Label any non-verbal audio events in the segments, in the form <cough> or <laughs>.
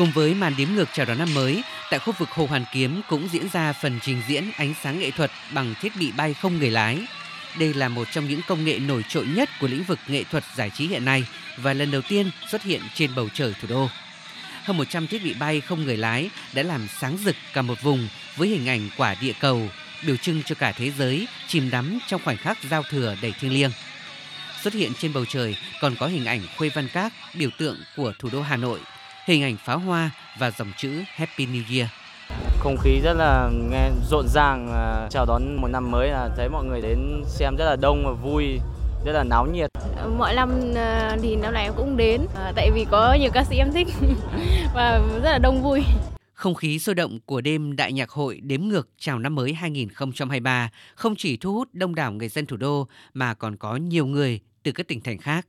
Cùng với màn đếm ngược chào đón năm mới, tại khu vực Hồ Hoàn Kiếm cũng diễn ra phần trình diễn ánh sáng nghệ thuật bằng thiết bị bay không người lái. Đây là một trong những công nghệ nổi trội nhất của lĩnh vực nghệ thuật giải trí hiện nay và lần đầu tiên xuất hiện trên bầu trời thủ đô. Hơn 100 thiết bị bay không người lái đã làm sáng rực cả một vùng với hình ảnh quả địa cầu, biểu trưng cho cả thế giới chìm đắm trong khoảnh khắc giao thừa đầy thiêng liêng. Xuất hiện trên bầu trời còn có hình ảnh Khuê Văn Các, biểu tượng của thủ đô Hà Nội, hình ảnh pháo hoa và dòng chữ Happy New Year. Không khí rất là nghe rộn ràng à, chào đón một năm mới là thấy mọi người đến xem rất là đông và vui, rất là náo nhiệt. Mọi năm à, thì năm này em cũng đến à, tại vì có nhiều ca sĩ em thích <laughs> và rất là đông vui. Không khí sôi động của đêm đại nhạc hội đếm ngược chào năm mới 2023 không chỉ thu hút đông đảo người dân thủ đô mà còn có nhiều người từ các tỉnh thành khác.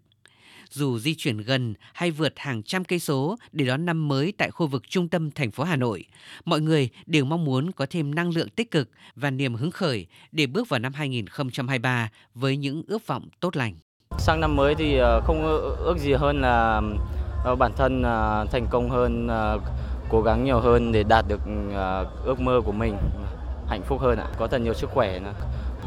Dù di chuyển gần hay vượt hàng trăm cây số để đón năm mới tại khu vực trung tâm thành phố Hà Nội, mọi người đều mong muốn có thêm năng lượng tích cực và niềm hứng khởi để bước vào năm 2023 với những ước vọng tốt lành. Sang năm mới thì ờ, không ước gì hơn là ờ, bản thân ờ, thành công hơn, cố gắng nhiều hơn để đạt được ừ, ước mơ của mình, hạnh phúc hơn ạ, có thật nhiều sức khỏe nữa.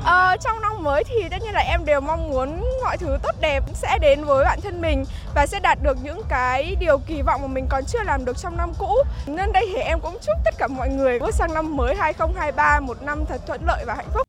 À, trong năm mới thì tất nhiên là em đều mong muốn mọi thứ tốt đẹp sẽ đến với bản thân mình và sẽ đạt được những cái điều kỳ vọng mà mình còn chưa làm được trong năm cũ. Nên đây thì em cũng chúc tất cả mọi người bước sang năm mới 2023 một năm thật thuận lợi và hạnh phúc.